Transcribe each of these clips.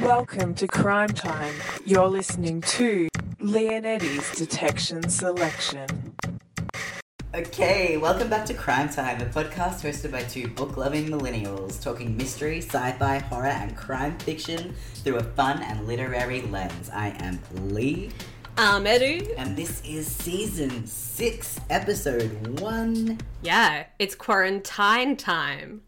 Welcome to Crime Time. You're listening to Lee and Eddie's Detection Selection. Okay, welcome back to Crime Time, a podcast hosted by two book loving millennials talking mystery, sci fi, horror, and crime fiction through a fun and literary lens. I am Lee, Um, Eddie. and this is season six, episode one. Yeah, it's quarantine time.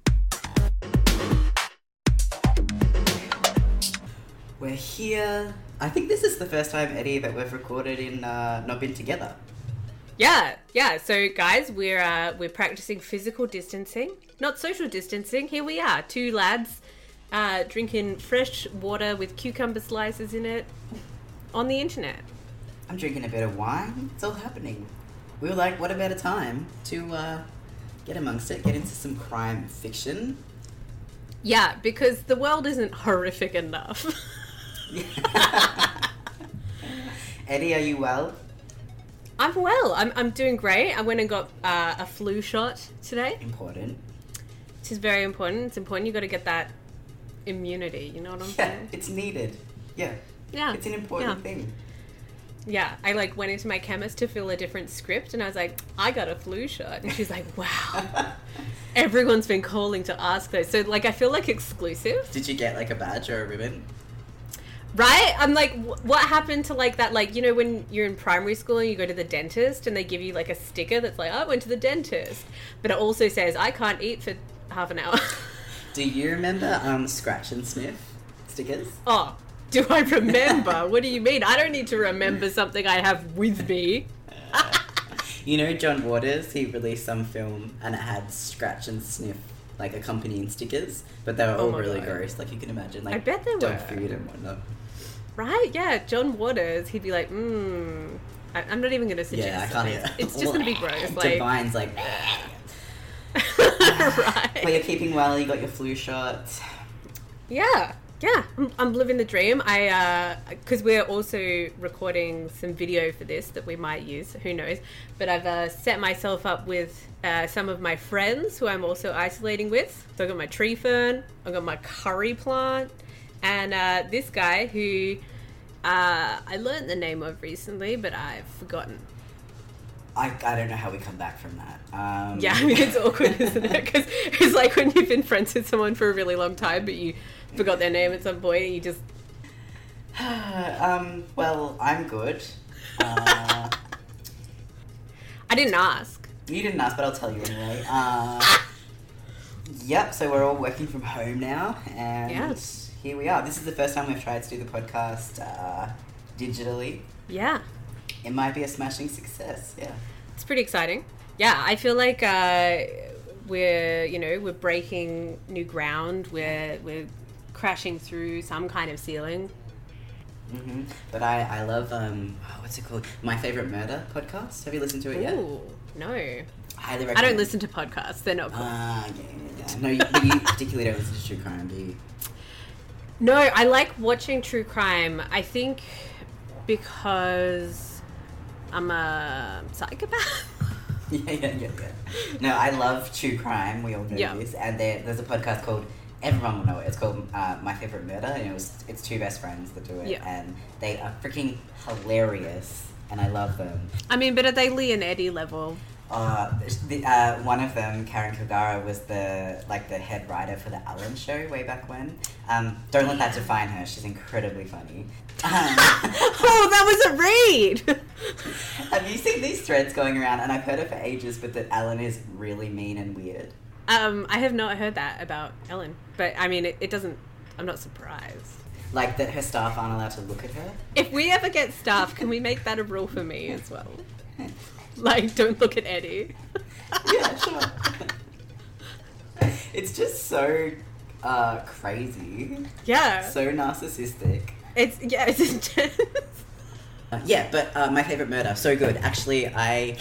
We're here. I think this is the first time, Eddie, that we've recorded in uh, not been together. Yeah, yeah. So, guys, we're uh, we're practicing physical distancing, not social distancing. Here we are, two lads, uh, drinking fresh water with cucumber slices in it, on the internet. I'm drinking a bit of wine. It's all happening. We were like, what a better time to uh, get amongst it, get into some crime fiction. Yeah, because the world isn't horrific enough. Eddie, are you well? I'm well. I'm I'm doing great. I went and got uh, a flu shot today. Important. Which is very important. It's important. You got to get that immunity. You know what I'm Yeah, saying? it's needed. Yeah, Yeah. it's an important yeah. thing. Yeah, I like went into my chemist to fill a different script, and I was like, I got a flu shot, and she's like, Wow, everyone's been calling to ask those. So like, I feel like exclusive, Did you get like a badge or a ribbon? Right? I'm like, what happened to like that? Like, you know, when you're in primary school and you go to the dentist, and they give you like a sticker that's like, I went to the dentist, but it also says I can't eat for half an hour. Do you remember um, scratch and sniff stickers? oh. Do I remember? what do you mean? I don't need to remember something I have with me. You know, John Waters, he released some film and it had scratch and sniff like accompanying stickers, but they were Oh all really God. gross. Like you can imagine, like I bet they dog were. food and whatnot. Right? Yeah, John Waters. He'd be like, mmm. I- I'm not even going to suggest. Yeah, I can't. It's, it's just going to be gross. Like, Divine's like. right? But you're keeping well. You got your flu shot. Yeah, yeah. I'm, I'm living the dream. I because we're also recording some video for this that we might use. Who knows? But I've uh, set myself up with uh, some of my friends who I'm also isolating with. So I've got my tree fern. I've got my curry plant, and uh, this guy who uh, I learned the name of recently, but I've forgotten. I, I don't know how we come back from that. Um, Yeah, I mean it's awkward, isn't it? Because it's like when you've been friends with someone for a really long time, but you forgot their name at some point, and you just um. Well, I'm good. Uh, I didn't ask. you didn't ask, but I'll tell you anyway. Uh, yep. So we're all working from home now, and Yes. Here we are. This is the first time we've tried to do the podcast uh, digitally. Yeah, It might be a smashing success. Yeah. it's pretty exciting. Yeah, I feel like uh, we're you know we're breaking new ground. We're we're crashing through some kind of ceiling. hmm But I I love um oh, what's it called? My favorite murder podcast. Have you listened to it yet? Ooh, no, Highly recommend. I don't listen to podcasts. They're not cool. Ah, yeah, yeah, yeah. No, you, you particularly don't listen to true crime, do you? No, I like watching true crime. I think because I'm a psychopath. Yeah, yeah, yeah, yeah. No, I love true crime. We all know Yeah. this. And there, there's a podcast called everyone will know it. It's called uh, My Favorite Murder, and it was it's two best friends that do it, Yeah. and they are freaking hilarious, and I love them. I mean, but are they Lee and Eddie level? Uh, the, uh, one of them, Karen Kilgariff, was the like the head writer for the Ellen Show way back when. Um, don't let that define her. She's incredibly funny. Um, oh, that was a read. have you seen these threads going around? And I've heard it for ages, but that Ellen is really mean and weird. um, I have not heard that about Ellen, but I mean, it, it doesn't. I'm not surprised. Like that her staff aren't allowed to look at her. If we ever get staff, can we make that a rule for me as well? Like, don't look at Eddie. yeah, sure. it's just so uh, crazy, Yeah, so narcissistic. it's yeah, it's intense. Uh, yeah, but uh, my favorite murder, so good. Actually, I,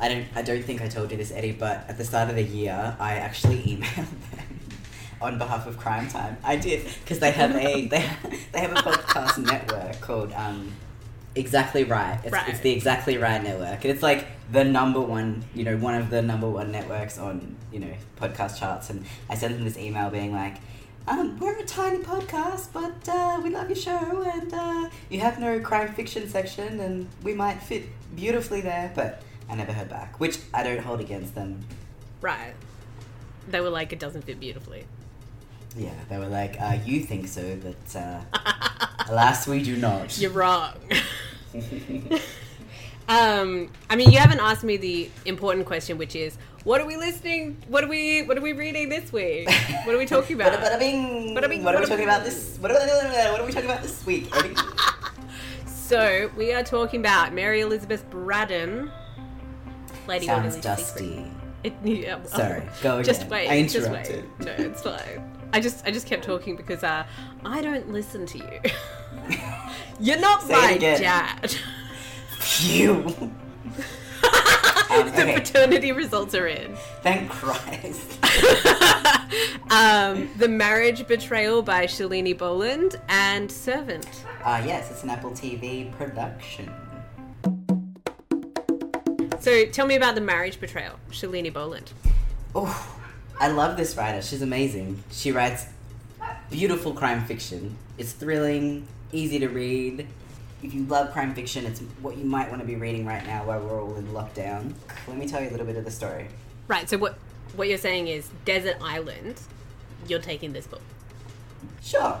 I don't, I don't think I told you this, Eddie, but at the start of the year, I actually emailed them on behalf of Crime Time. I did because they have a they, they have a podcast network called um, Exactly Right. It's, Right. it's the Exactly Right network, and it's like the number one, you know, one of the number one networks on you know podcast charts. And I sent them this email being like, Um, we're a tiny podcast, but uh, we love your show, and uh, you have no crime fiction section, and we might fit beautifully there. But I never heard back, which I don't hold against them. Right. They were like, it doesn't fit beautifully. Yeah, they were like, uh, "You think so, but uh, alas, we do not." You're wrong. um, I mean, you haven't asked me the important question, which is, what are we listening? What are we? What are we reading this week? What are we talking about? Bada, bada bing. Bada bing, What are we talking about this? What are, what are we talking about this week? So we are talking about Mary Elizabeth Braddon, Lady Sounds dusty. It, yeah, well, Sorry, go again. Just wait. I just wait. interrupted. No, it's fine. I just I just kept talking because uh, I don't listen to you. You're not Say my dad. Phew. the okay. paternity results are in. Thank Christ. um, the Marriage Betrayal by Shalini Boland and Servant. Ah, yes, it's an Apple TV production. So tell me about the Marriage Betrayal, Shalini Boland. Oh, I love this writer. She's amazing. She writes beautiful crime fiction. It's thrilling, easy to read. If you love crime fiction, it's what you might want to be reading right now while we're all in lockdown. Let me tell you a little bit of the story. Right. So what what you're saying is Desert Island. You're taking this book. Sure.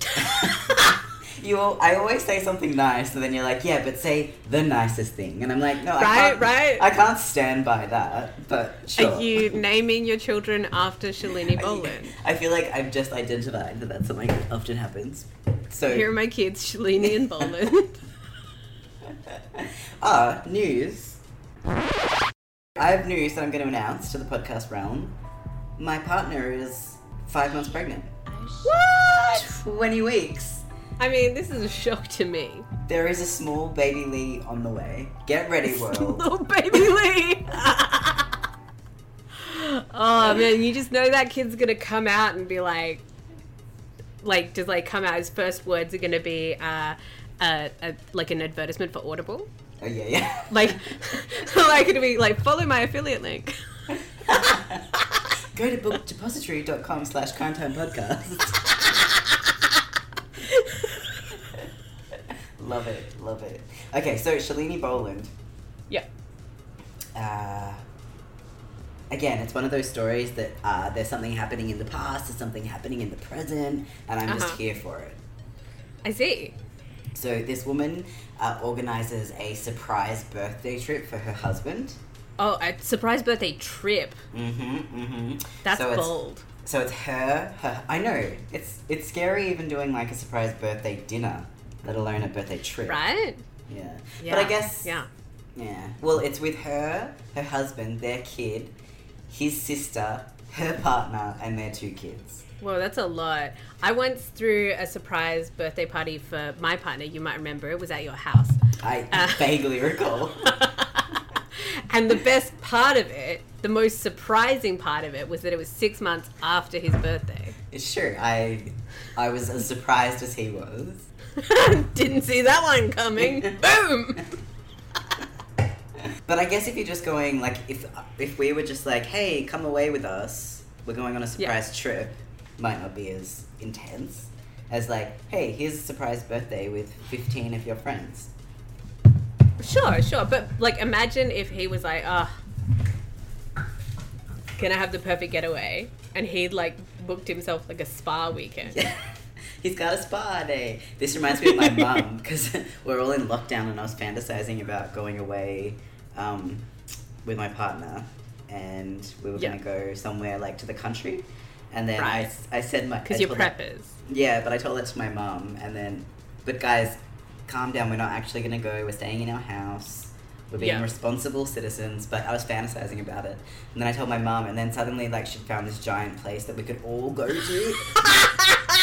you, I always say something nice, and then you're like, yeah, but say the nicest thing, and I'm like, no, I Right, can't. right. I can't stand by that. But sure. Are you naming your children after Shalini I- Boland? I feel like I've just identified that that's something that often happens. So Here are my kids, Shalini and Boland. ah, news. I have news that I'm going to announce to the podcast realm. My partner is five months pregnant. what? Twenty weeks. I mean, this is a shock to me. There is a small baby Lee on the way. Get ready, world. Little baby Lee. oh man, you just know that kid's gonna come out and be like, like, just like come out. His first words are gonna be, uh, uh, uh like an advertisement for Audible. Oh yeah, yeah. Like, like it'll be like, follow my affiliate link. Go to bookdepository.com slash podcast. Love it, love it. Okay, so Shalini Boland. Yeah. Uh, again, it's one of those stories that uh, there's something happening in the past, there's something happening in the present, and I'm just Uh-huh. here for it. I see. So this woman uh, organizes a surprise birthday trip for her husband. Oh, a surprise birthday trip. Mm-hmm, mm-hmm. That's so it's, bold. So it's her, her. I know it's it's scary even doing like a surprise birthday dinner, let alone a birthday trip. Right? Yeah. Yeah. But I guess. Yeah. Yeah. Well, it's with her, her husband, their kid, his sister, her partner, and their two kids. Well, that's a lot. I once threw a surprise birthday party for my partner. You might remember it was at your house. I Uh. vaguely recall. and the best part of it, the most surprising part of it, was that it was six months after his birthday. It's true. I I was as surprised as he was. Didn't see that one coming. Boom! But I guess if you're just going like if if we were just like, hey, come away with us, we're going on a surprise trip, might not be as intense as like, hey, here's a surprise birthday with fifteen of your friends. Sure, sure. But, like, imagine if he was like, ah, can I have the perfect getaway? And he'd, like, booked himself, like, a spa weekend. Yeah. He's got a spa day. This reminds me of my mum because we're all in lockdown and I was fantasizing about going away um, with my partner and we were going to go somewhere like to the country. And then Right. I, I said my. Because you're told that- preppers. Yeah, but I told that to my mum, and then, but guys, calm down. We're not actually gonna go. We're staying in our house. We're being Yeah. responsible citizens. But I was fantasizing about it, and then I told my mum, and then suddenly, like, she found this giant place that we could all go to.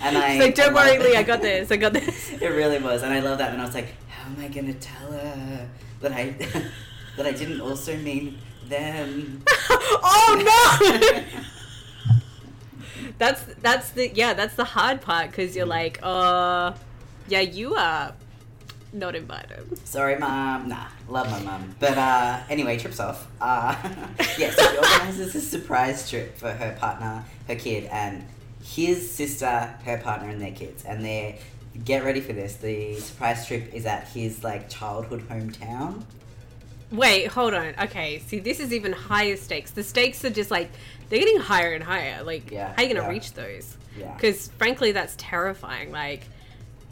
and I. so don't I worry, Lee, I got this. I got this. it really was, and I love that. And I was like, how am I gonna tell her that I that I didn't also mean them? oh no! that's that's the yeah that's the hard part because you're like uh yeah you are not invited. Sorry, mom. Nah, love my mom But uh, anyway, trips off. Uh, yeah, so she organizes a surprise trip for her partner, her kid, and his sister, her partner, and their kids. And they get ready for this. The surprise trip is at his like childhood hometown. Wait, hold on. Okay, see, this is even higher stakes. The stakes are just like they're getting higher and higher. Like, Yeah, how are you gonna yeah. reach those? Yeah. Because frankly, that's terrifying. Like,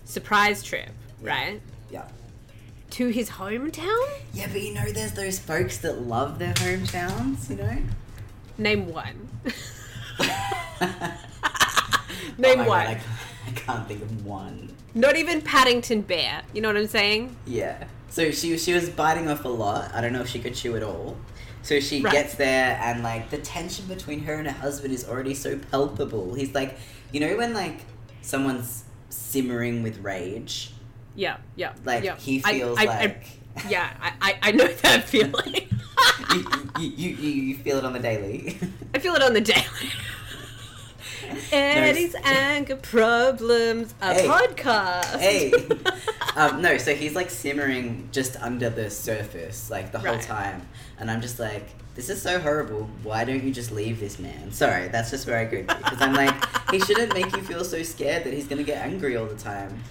surprise trip, right? Yeah. To his hometown. Yeah, but you know, there's those folks that love their hometowns. You know. Name one. Oh Name God, one. I, can't, I can't think of one. Not even Paddington Bear. You know what I'm saying? Yeah. So she she was biting off a lot. I don't know if she could chew it all. So she Right. gets there and like the tension between her and her husband is already so palpable. He's like, you know when like someone's simmering with rage, Yeah, yeah. like yeah. he I- feels I- I- like yeah, I, I, I know that feeling. you, you, you, you feel it on the daily. I feel it on the daily. Eddie's anger problems, a Hey. podcast. hey. um, no, so he's like simmering just under the surface, like the whole Right. time. And I'm just like, this is so horrible. Why don't you just leave this man? Sorry, that's just where I go. Because I'm like, he shouldn't make you feel so scared that he's going to get angry all the time.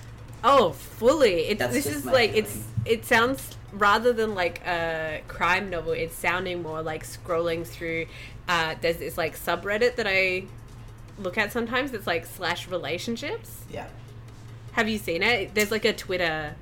Oh, fully. That's this is like it's it sounds rather than like a crime novel, it's sounding more like scrolling through uh there's this like subreddit that I look at sometimes It's like slash relationships. Yeah. Have you seen it? There's like a Twitter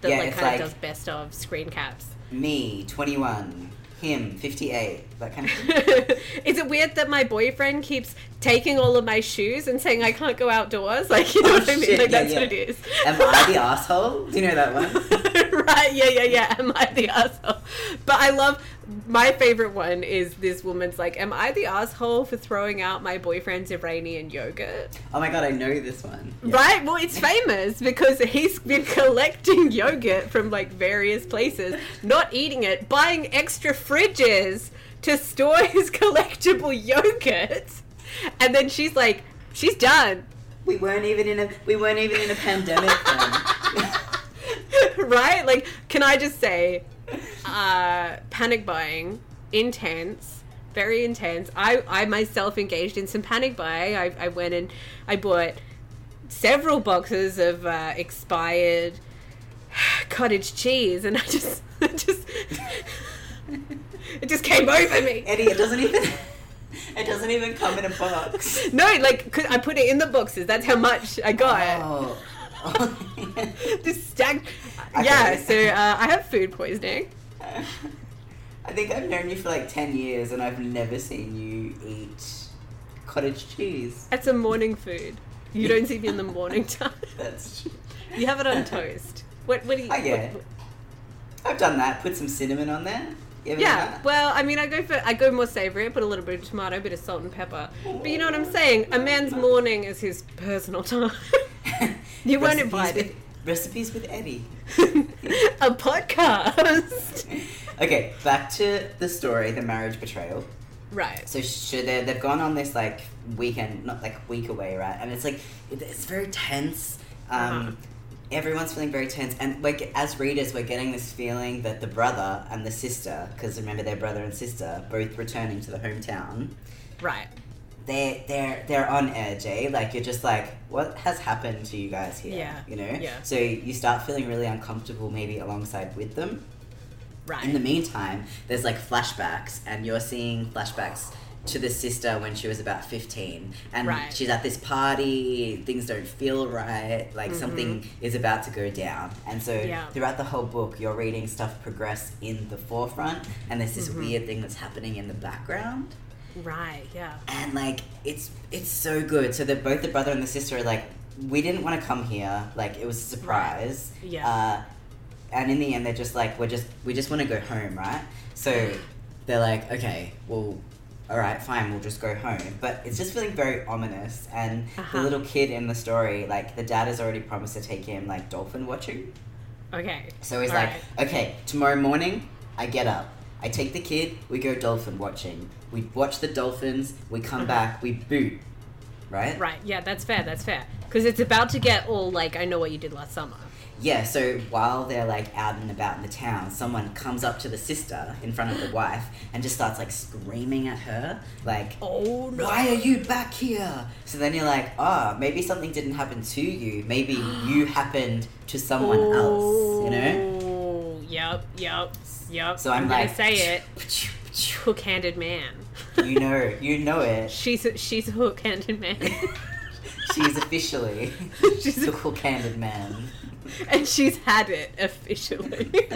that Yeah, like kind like- of does best of screen caps. Me, 21. Him, 58. That kind of thing. Is it weird that my boyfriend keeps taking all of my shoes and saying I can't go outdoors? Like, you know Oh, what I mean? shit, Like, yeah, that's yeah. what it is. Am I the asshole? Do you know that one? right, yeah, yeah, yeah. Am I the asshole? But I love my favorite one is this woman's like, Am I the asshole for throwing out my boyfriend's Iranian yogurt? Oh my god, I know this one. Yeah. Right? Well, it's famous because he's been collecting yogurt from like various places, not eating it, buying extra fridges to store his collectible yogurt. And then she's like, She's done. We weren't even in a we weren't even in a pandemic then. right? Like, can I just say, uh, panic buying, intense, very intense. I, I myself engaged in some panic buying. I, I went and I bought several boxes of uh, expired cottage cheese, and I just, I just, it just came over me. Eddie, it doesn't even it doesn't even come in a box. No, like 'cause I put it in the boxes. That's how much I got. Oh. Stacked. Okay. Yeah. So uh, I have food poisoning. I think I've known you for like 10 years and I've never seen you eat cottage cheese. It's a morning food. You don't see me in the morning time. That's true. You have it on toast. What? What do you? I get what- it. I've done that. Put some cinnamon on there. You ever done yeah. Well, I mean, I go for I go more savory. I put a little bit of tomato, a bit of salt and pepper. But you know what I'm saying? A man's morning is his personal time. You weren't invited. With, recipes with Eddie. a podcast. Okay, back to the story, the marriage betrayal. right. So sh- they they've gone on this like weekend, not like week away, right? And it's like it, it's very tense. Um, Uh-huh. Everyone's feeling very tense, and like as readers, we're getting this feeling that the brother and the sister, because remember they're brother and sister, both returning to the hometown. Right. They they're they're on edge, eh? Like you're just like, what has happened to you guys here? Yeah, You know. yeah. So you start feeling really uncomfortable, maybe alongside with them. Right. In the meantime, there's like flashbacks, and you're seeing flashbacks to the sister when she was about 15. And Right. she's at this party, things don't feel right, like Mhm. something is about to go down. And so Yeah. throughout the whole book, you're reading stuff progress in the forefront, and there's this Mhm. weird thing that's happening in the background. Right. Yeah. And like, it's it's so good. So that both the brother and the sister are like, we didn't want to come here, like, it was a surprise. Yeah. Uh, and in the end, they're just like, we're just we just want to go home, right? So they're like, okay, well, all right, fine, we'll just go home. But it's just feeling very ominous. And Uh-huh. the little kid in the story, like, the dad has already promised to take him like dolphin watching. Okay. So he's All like, right. okay, tomorrow morning, I get up. I take the kid, we go dolphin watching. We watch the dolphins, we come Uh-huh. back, we boot. Right? Right. Yeah. That's fair. That's fair. Because it's about to get all like I know what you did last summer. yeah, so while they're like out and about in the town, someone comes up to the sister in front of the wife and just starts like screaming at her, like, Oh no. why are you back here? So then you're like, ah, maybe something didn't happen to you. Maybe you happened to someone else, you know? Yep, yep, yep. So I'm gonna like, say it. Hook-handed man. You know, you know it. She's a, she's a hook-handed man, She's officially She's a- cook-handed man. and she's had it officially.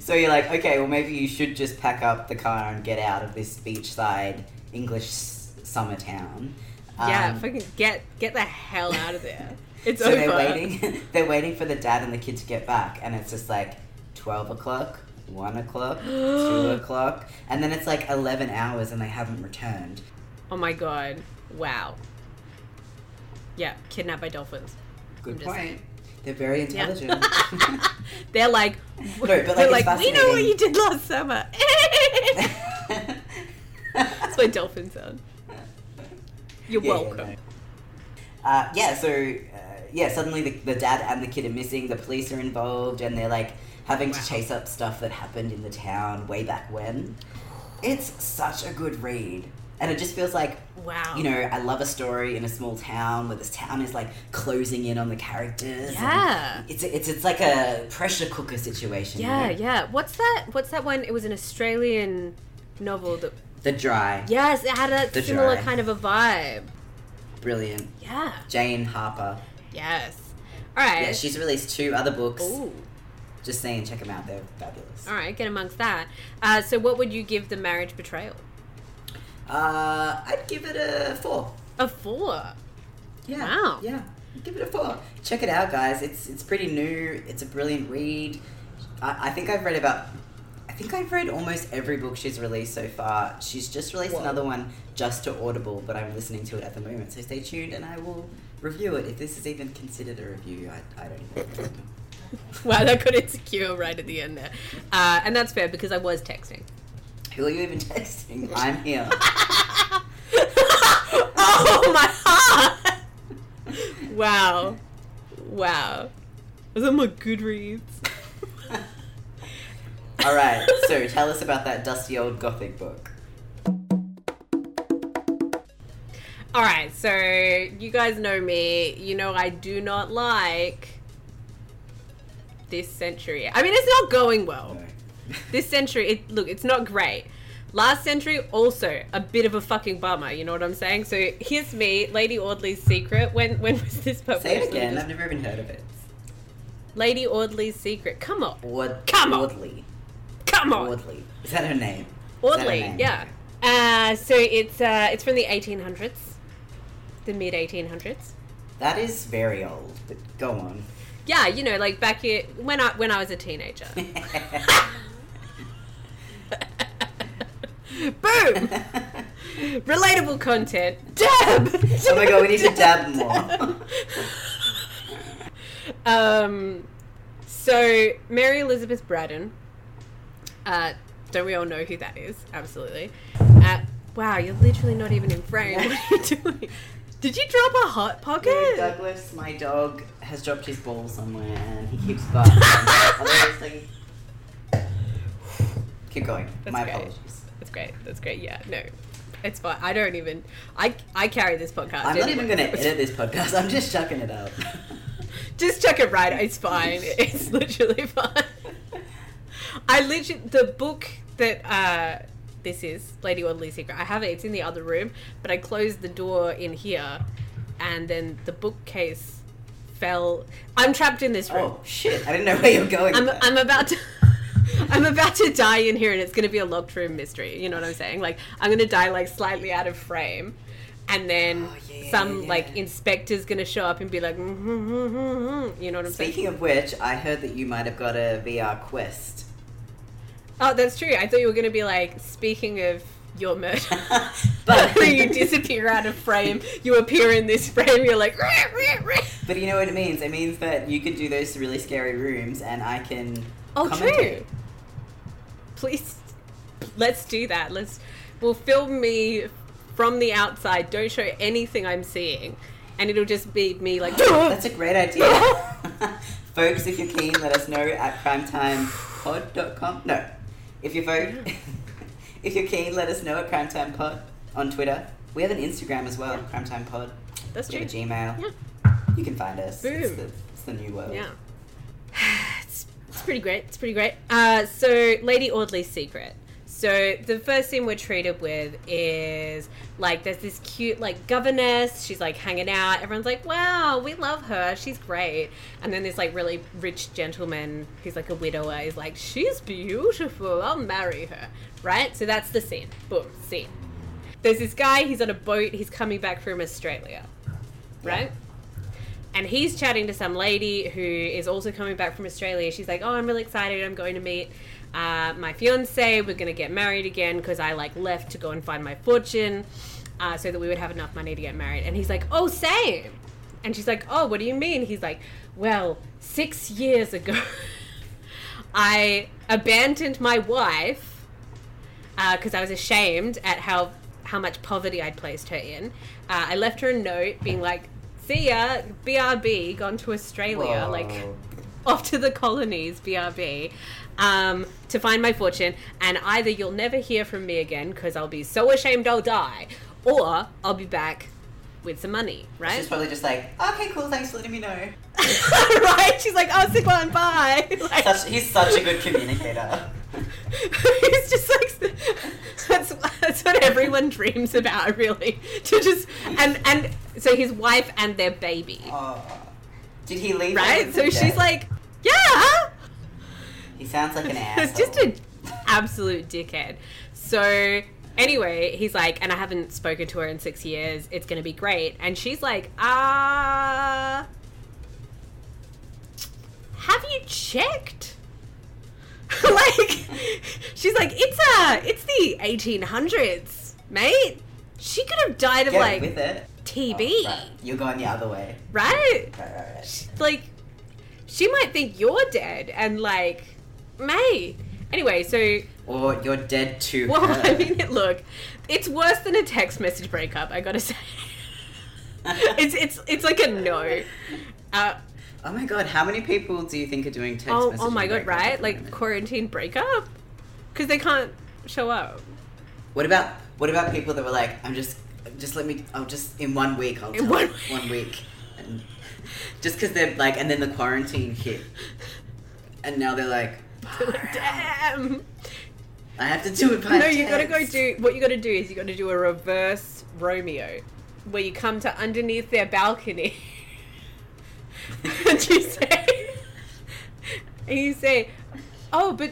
So you're like, okay, well maybe you should just pack up the car and get out of this beachside English summer town. Yeah, Um, fucking get get the hell out of there. It's so over. they're waiting. they're waiting for the dad and the kid to get back, and it's just like twelve o'clock, one o'clock, two o'clock, and then it's like eleven hours, and they haven't returned. Oh my god! Wow. Yeah, kidnapped by dolphins. Good point. They're very Yeah. intelligent. they're like, but, they're like, like, we know what you did last summer. That's my dolphin sound. You're Yeah, yeah, welcome. no. Uh, yeah, so uh, yeah, suddenly the, the dad and the kid are missing. The police are involved, and they're like having Wow. to chase up stuff that happened in the town way back when. It's such a good read, and it just feels like Wow. you know I love a story in a small town where this town is like closing in on the characters. Yeah. it's it's it's like a pressure cooker situation. Yeah, know? yeah. What's that? What's that one? It was an Australian novel that. The dry, Yes, it had a The similar Dry. kind of a vibe. brilliant. Yeah. Jane Harper. Yes. All right. Yeah, she's released two other books. Ooh. Just saying, check them out. They're fabulous. All right, get amongst that. Uh, so, what would you give the marriage betrayal? Uh, I'd give it a four. A four. Yeah. Wow. Yeah. Give it a four. Check it out, guys. It's it's pretty new. It's a brilliant read. I, I think I've read about. I think I've read almost every book she's released so far. She's just released Whoa. another one just to Audible, but I'm listening to it at the moment. So stay tuned, and I will review it if this is even considered a review. I, I don't even know. Wow, that got insecure right at the end there. Uh, and that's fair because I was texting. Who are you even texting? I'm here. oh my heart! Wow. Wow. Was that my Goodreads? All right. So tell us about that dusty old gothic book. All right, so you guys know me. You know I do not like this century. I mean, it's not going well. This century, it look, it's not great. Last century, also a bit of a fucking bummer. You know what I'm saying? So here's me, Lady Audley's Secret. When when was this published? Say it again. I've never even heard of it. Lady Audley's Secret. Come on, Aud- Come on. Audley. Come on. Audley. Is that her name? That her Audley, name? yeah. Uh, so it's uh, it's from the 1800s, the mid 1800s. That is very old, but go on. Yeah, you know, like back here when I when I was a teenager. Boom! Relatable content. Dab. oh my god, we need to dab more. um, so Mary Elizabeth Braddon. Uh, don't we all know who that is? Absolutely. Uh, wow, you're literally not even in frame. What are you doing? Did you drop a hot pocket? Douglas, my dog, has dropped his ball somewhere and he keeps barking. Like- Keep going. That's my great. apologies. That's great. That's great. Yeah, no, it's fine. I don't even. I I carry this podcast. I'm not even going to edit this podcast. I'm just chucking it out. Just chuck it right. It's fine. It's literally fine. I literally the book that uh this is Lady Audley's Secret. I have it. It's in the other room, but I closed the door in here, and then the bookcase fell. I'm trapped in this room. oh, shit. I didn't know where you were going. I'm. I'm about to. I'm about to die in here, and it's going to be a locked room mystery. You know what I'm saying? Like I'm going to die like slightly out of frame, and then Oh, yeah, some yeah. like inspector's going to show up and be like, mm mm mm mm, mm. you know what I'm saying? Speaking of which, I heard that you might have got a VR Quest. Oh, that's true. I thought you were going to be like, speaking of your murder. But- you disappear out of frame, you appear in this frame, you're like. But you know what it means? It means that you could do those really scary rooms and I can. oh, commentate. true. Please, let's do that. Let's, we'll film me from the outside. Don't show anything I'm seeing. And it'll just be me like, That's a great idea. Folks, if you're keen, let us know at crimetimepod.com. No. If you're vote, if you're keen, let us know at crimetimepod on Twitter. We have an Instagram as well, crimetimepod. That's We true. have a Gmail. Yeah. You can find us. It's Boom. the, it's the new world. Yeah. It's, it's pretty great. It's pretty great. Uh, so, Lady Audley's secret. So, the first scene we're treated with is like there's this cute, like, governess. She's like hanging out. Everyone's like, wow, we love her. She's great. And then this, like, really rich gentleman who's like a widower is like, she's beautiful. I'll marry her. Right? So, that's the scene. Boom, scene. There's this guy, he's on a boat. He's coming back from Australia. Right? and he's chatting to some lady who is also coming back from Australia. She's like, "Oh, I'm really excited. I'm going to meet uh, my fiance. We're to get married again because I like left to go and find my fortune, uh, so that we would have enough money to get married." And he's like, "Oh, same." And she's like, "Oh, what do you mean?" He's like, "Well, six years ago, I abandoned my wife because I was ashamed at how how much poverty I'd placed her in. Uh, I left her a note being like, "See ya, BRB, gone to Australia, Whoa. like off to the colonies, BRB." Um, to find my fortune, and either you'll never hear from me again because I'll be so ashamed I'll die, or I'll be back with some money, right? She's probably just like, okay, cool, thanks for letting me know. right? She's like, "Oh, sick one, bye." Like- Such, he's such a good communicator. it's just like that's that's what everyone dreams about, really. To just and and so his wife and their baby, Oh. Did he leave? right? So she's like, yeah. He sounds like an ass. It's just an absolute dickhead. So anyway, he's like, and I haven't spoken to her in six years. It's gonna be great. And she's like, ah, have you checked? like, she's like, it's uh it's the 1800s, mate. She could have died of Get like with it. TB, Oh, right. You're going the other way. right? Right, right, right. like she might think you're dead and like mate! Anyway so Or you're dead to well her. i mean look it's worse than a text message breakup i gotta say. It's it's it's like a no. Uh, oh my god, how many people do you think are doing text oh, oh my god right? like quarantine breakup? Because they can't show up. What about what about people that were like, I'm just just let me I'll just in one week I'll In tell one one week. And just because they're like and then the quarantine hit. And now they're like damn. I have to do it by no you gotta go do what you gotta do is you gotta do a reverse romeo where you come to underneath their balcony. And you say and you say oh but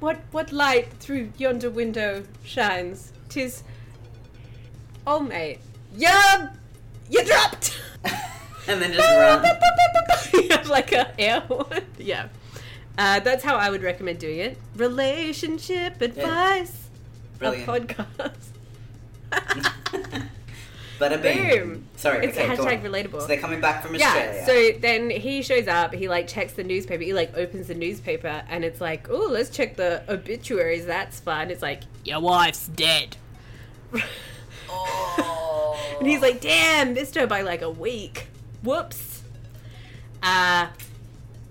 what what light through yonder window shines? Tis oh mate yeah you dropped. And then just run. like a air horn. Yeah uh, that's how I would recommend doing it. Relationship advice. Brilliant. A podcast. Bada bing. Boom. Sorry, It's okay, hashtag relatable. So they're coming back from Australia. Yeah, so then he shows up, he like checks the newspaper, he like opens the newspaper and it's like, oh, let's check the obituaries, that's fun. It's like, your wife's dead. oh. And he's like, damn, missed her by like a week. Whoops. Uh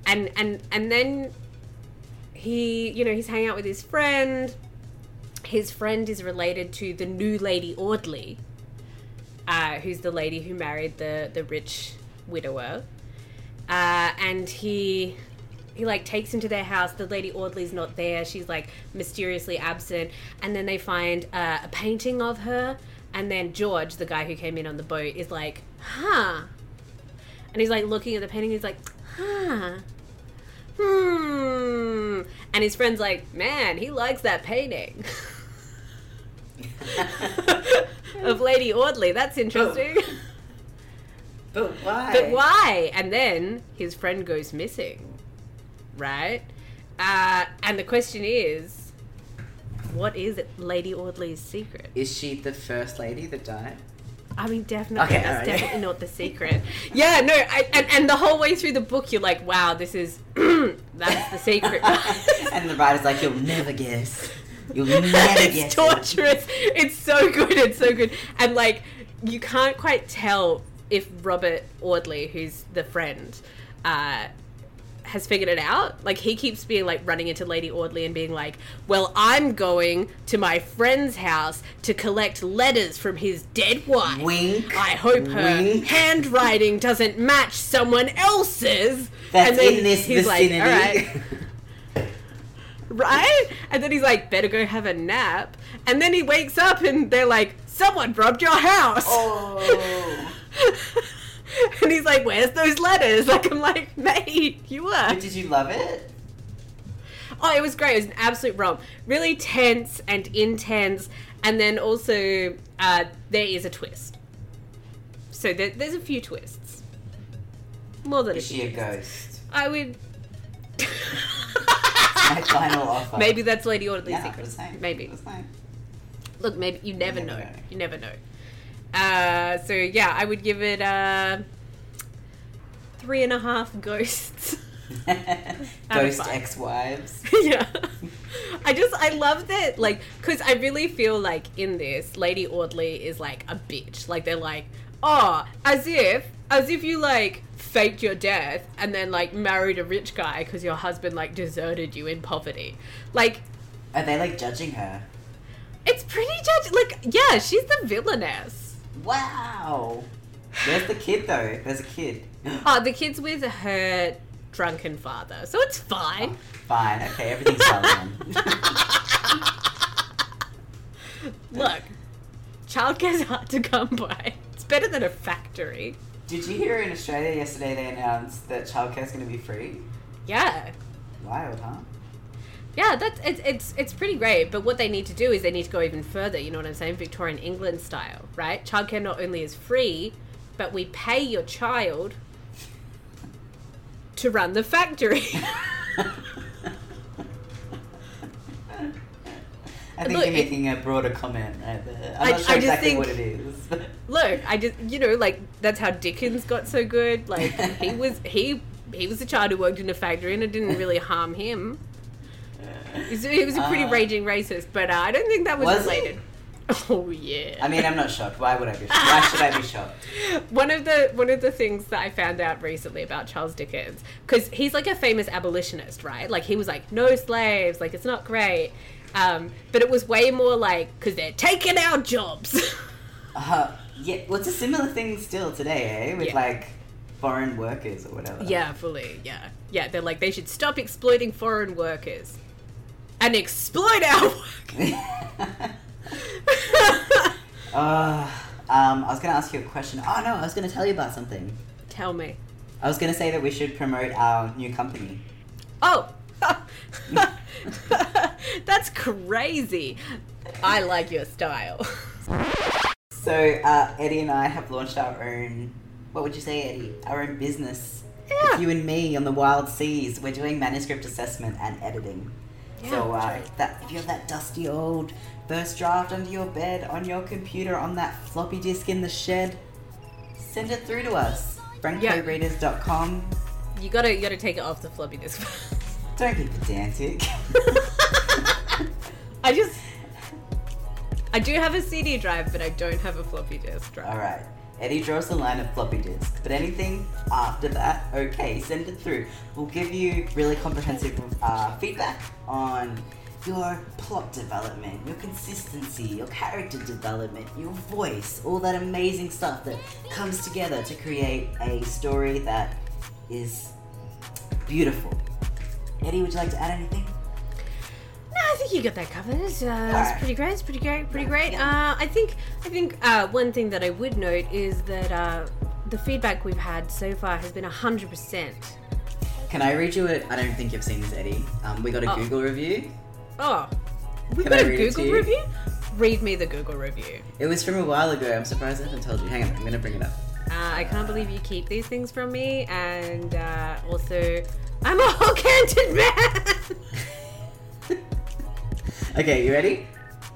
and and and then he you know, he's hanging out with his friend. His friend is related to the new lady Audley, uh, who's the lady who married the the rich widower. Uh, and he he like takes him to their house. The lady Audley's not there. She's like mysteriously absent. And then they find uh, a painting of her. And then George, the guy who came in on the boat, is like, huh. And he's like looking at the painting. He's like, huh. Hmm. And his friend's like, man, he likes that painting. of Lady Audley. That's interesting. But why? But why? And then his friend goes missing, right? Uh, and the question is, what is Lady Audley's secret? Is she the first lady that died? I mean, definitely, Okay, that's alright. definitely not the secret. yeah, no, I, and, and the whole way through the book, you're like, wow, this is that's the secret. and the writer's like, you'll never guess. You'll never it's guess. it." torturous. It's so good. It's so good. And like, you can't quite tell if Robert Audley, who's the friend, uh, has figured it out. Like he keeps being like running into Lady Audley and being like, "Well, I'm going to my friend's house to collect letters from his dead wife. Wink, I hope her wink. handwriting doesn't match someone else's." That's and then in this he's like, vicinity. "All right." right? And then he's like, better go have a nap. And then he wakes up and they're like, someone robbed your house. oh. and he's like, where's those letters? Like, I'm like, mate, you were. But did you love it? Oh, it was great. It was an absolute romp. Really tense and intense. And then also, uh, there is a twist. So there, there's a few twists. More than a Is she a ghost? I would. My final offer. Maybe that's Lady Audley's Yeah, secret. Maybe. Look, maybe you never, never know. know. You never know. Uh, so yeah, I would give it uh, three and a half ghosts. Ghost ex-wives. yeah, I just I love that like because I really feel like in this Lady Audley is like a bitch. Like they're like, oh, as if as if you like faked your death and then like married a rich guy because your husband like deserted you in poverty. Like Are they like judging her? it's pretty judge. Like yeah, she's the villainess. Wow. Where's the kid though? There's a kid. Oh, the kid's with her drunken father, so it's fine. Oh, fine. Okay, everything's fine. Look, childcare's hard to come by. It's better than a factory. Did you hear in Australia yesterday they announced that childcare's going to be free? Yeah, Wild, huh? Yeah, that's it's it's it's pretty great. But what they need to do is they need to go even further. You know what I'm saying? Victorian England style, right? Childcare not only is free, but we pay your child to run the factory. I think Look, you're it- making a broader comment right there. I'm I- not sure I just exactly think- what it is. but- Look, I just you know like that's how Dickens got so good. Like he was he he was a child who worked in a factory and it didn't really harm him. He was, he was a pretty Uh, raging racist, but uh, I don't think that was, Was he? related. Oh yeah. I mean, I'm not shocked. Why would I be shocked? Why should I be shocked? one of the one of the things that I found out recently about Charles Dickens, because he's like a famous abolitionist, right? Like he was like, no slaves, like it's not great. Um, but it was way more like because they're taking our jobs. Uh, yeah, well, it's a similar thing still today, eh? With Yeah. like foreign workers or whatever. yeah, fully. Yeah, yeah. They're like they should stop exploiting foreign workers and exploit our work. Uh, um, I was going to ask you a question. Oh, no, I was going to tell you about something. Tell me. I was going to say that we should promote our new company. Oh. That's crazy. I like your style. So, uh, Eddie and I have launched our own, what would you say, Eddie? Our own business. Yeah. It's you and me on the wild seas. We're doing manuscript assessment and editing. Yeah, so, uh, that, if you have that dusty old first draft under your bed, on your computer, on that floppy disk in the shed, send it through to us. FrancoReaders.com. You gotta you gotta take it off the floppy disk. Don't be pedantic. I just I do have a CD drive, but I don't have a floppy disk drive. Alright. Eddie draws the line of floppy disk, but anything after that, okay, send it through. We'll give you really comprehensive uh, feedback on your plot development, your consistency, your character development, your voice, all that amazing stuff that comes together to create a story that is beautiful. Eddie, would you like to add anything? Think you got that covered. It's, uh, it's pretty great. It's pretty great. Pretty great. Uh, I think I think uh, one thing that I would note is that uh, the feedback we've had so far has been hundred percent. Can I read you it? I don't think you've seen this, Eddie. Um, we got a Oh. Google review. Oh, Can got I a read it to Google review. Read me the Google review. It was from a while ago. I'm surprised I haven't told you. Hang on, I'm gonna bring it up. Uh, I can't believe you keep these things from me, and uh, also, I'm a hook-handed man. Okay, you ready?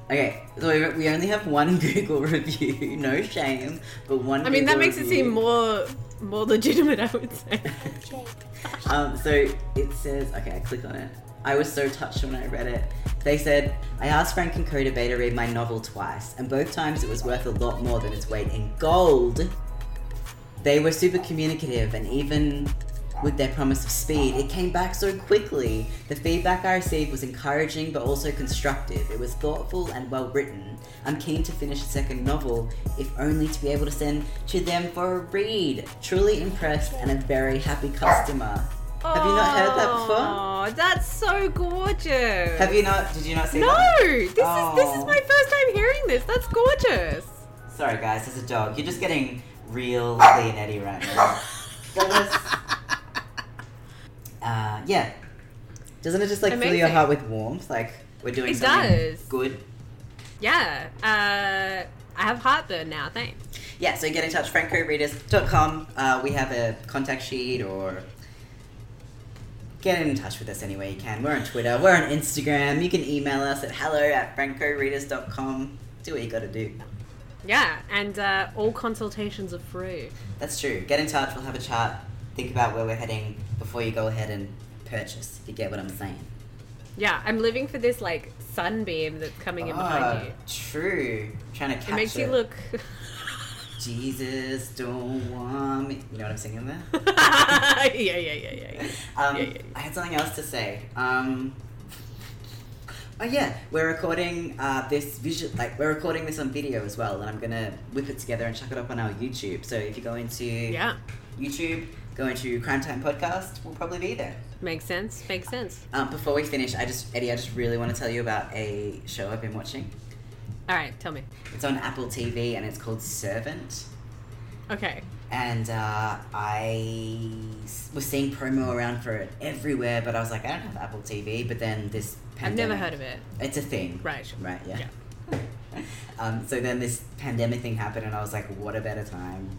Okay, so we, we only have one Google review. No shame, but one. I mean, that makes it seem more more legitimate. I would say. Um, so it says, okay, I click on it. I was so touched when I read it. They said, I asked Frank and Coda Bay to read my novel twice, and both times it was worth a lot more than its weight in gold. They were super communicative and even with their promise of speed, it came back so quickly. The feedback I received was encouraging but also constructive. It was thoughtful and well written. I'm keen to finish the second novel, if only to be able to send to them for a read. Truly impressed and a very happy customer. Have you not heard that before? Oh, that's so gorgeous. Have you not? Did you not see No, that? this is this is Oh. my first time hearing this. That's gorgeous. Sorry, guys, there's a dog. You're just getting real Lee and Eddie right now. That was- uh, yeah. Doesn't it just like fill your heart with warmth? Like we're doing It something does. good. Yeah. Uh, I have heartburn now. Thanks. Yeah, so get in touch, francoreaders.com. Uh, we have a contact sheet or get in touch with us any way you can. We're on Twitter, we're on Instagram. You can email us at hello at francoreaders.com. Do what you gotta do. Yeah, and uh, all consultations are free. That's true. Get in touch, we'll have a chat. Think about where we're heading before you go ahead and purchase, if you get what I'm saying. Yeah, I'm living for this like sunbeam that's coming in behind Ah, you. True. Trying to catch It makes you look. Jesus, don't want me. You know what I'm singing there? yeah, yeah, yeah, yeah, yeah. Um, Yeah, yeah, yeah. I had something else to say. Um, oh yeah, we're recording uh, this visual, like we're recording this on video as well, and I'm gonna whip it together and chuck it up on our YouTube. So if you go into Yeah, YouTube, go into Crime Time Podcast, we'll probably be there. makes sense. Makes sense. Um, before we finish, I just Eddie, I just really want to tell you about a show I've been watching. All right, tell me. It's on Apple TV and it's called Servant. Okay. And uh, I was seeing promo around for it everywhere, but I was like, I don't have Apple TV. But then this I've never heard of it. It's a thing. Right. Right, yeah. um, so then this pandemic thing happened, and I was like, what a better time.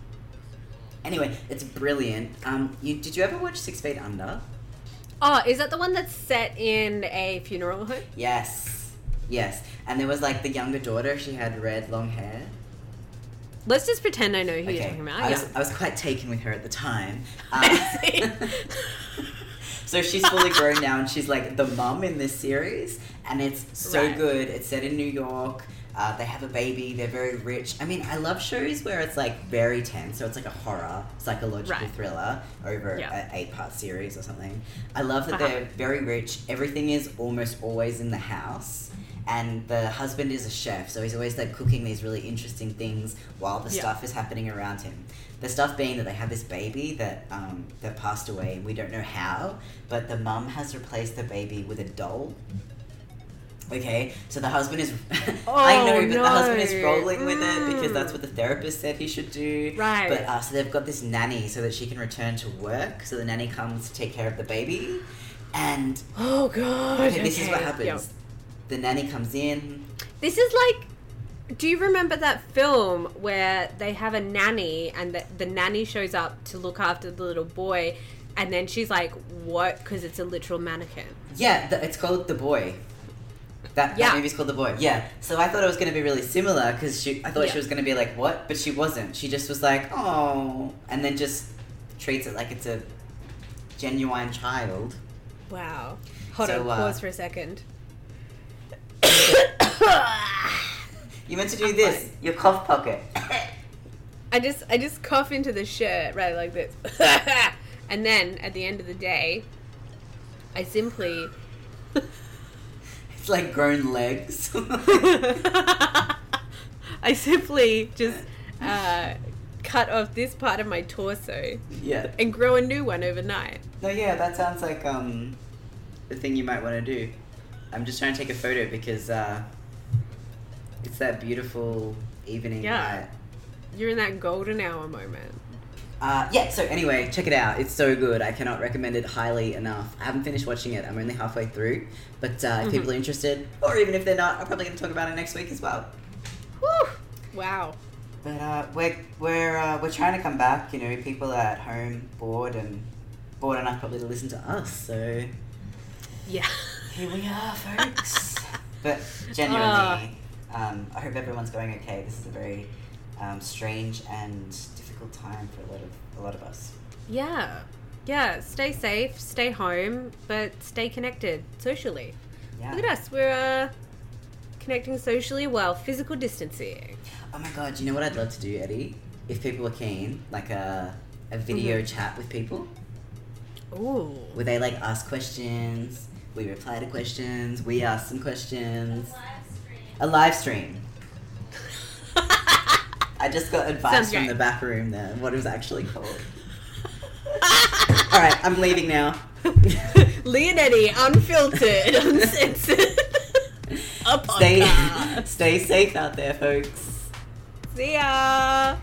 Anyway, it's brilliant. Um, you, did you ever watch Six Feet Under? Oh, is that the one that's set in a funeral home? Yes. Yes. And there was like the younger daughter, she had red long hair. Let's just pretend I know who you're talking about. I, yeah. was, I was quite taken with her at the time. See. so she's fully grown now, and she's like the mum in this series, and it's so Right. good. It's set in New York. Uh, they have a baby. They're very rich. I mean, I love shows where it's like very tense. So it's like a horror, psychological Right. thriller over Yeah. an eight-part series or something. I love that Uh-huh. they're very rich. Everything is almost always in the house. And the husband is a chef, so he's always like cooking these really interesting things while the Yeah. stuff is happening around him. The stuff being that they have this baby that um, that passed away, and we don't know how, but the mum has replaced the baby with a doll. Okay, so the husband is. oh, I know, but the husband is rolling with it because Mm. that's what the therapist said he should do. Right. But uh, so they've got this nanny so that she can return to work. So the nanny comes to take care of the baby, and oh god. okay, this is what happens. yep. The nanny comes in. This is like. Do you remember that film where they have a nanny and the, the nanny shows up to look after the little boy, and then she's like, "What?" Because it's a literal mannequin. Yeah, the, it's called The Boy. That, Yeah. that movie's called The Boy. Yeah. So I thought it was going to be really similar because she, I thought Yeah. she was going to be like, what? But she wasn't. She just was like, oh. And then just treats it like it's a genuine child. Wow. Hold So, on. uh, Pause for a second. You meant to do this, your cough pocket. I just I just cough into the shirt right like this, and then at the end of the day, I simply. It's like grown legs. I simply just uh, cut off this part of my torso yeah. and grow a new one overnight. No, yeah, that sounds like um, the thing you might want to do. I'm just trying to take a photo because uh, it's that beautiful evening Yeah. light. You're in that golden hour moment. Uh, yeah, so anyway, check it out. It's so good. I cannot recommend it highly enough. I haven't finished watching it. I'm only halfway through. But uh, if people are interested, or even if they're not, I'm probably going to talk about it next week as well. Whew. Wow. But uh, we're we're uh, we're trying to come back. You know, people are at home bored and bored enough probably to listen to us. So Yeah. here we are, folks. but Ah. genuinely, um, I hope everyone's going okay. This is a very um, strange and difficult time for a lot of a lot of us. Yeah. Yeah. Stay safe, stay home, but stay connected socially. Yeah. Look at us. We're uh, connecting socially while physical distancing. Oh my god, you know what I'd love to do, Eddie? If people are keen, like a, a video Mm-hmm. chat with people. Ooh. where they like ask questions, we reply to questions, we ask some questions. A live stream. I just got advice Sounds from great. the back room there, what it was actually called. Alright, I'm leaving now. Lee and Eddie, unfiltered, uncensored. A Stay podcast. stay safe out there, folks. See ya.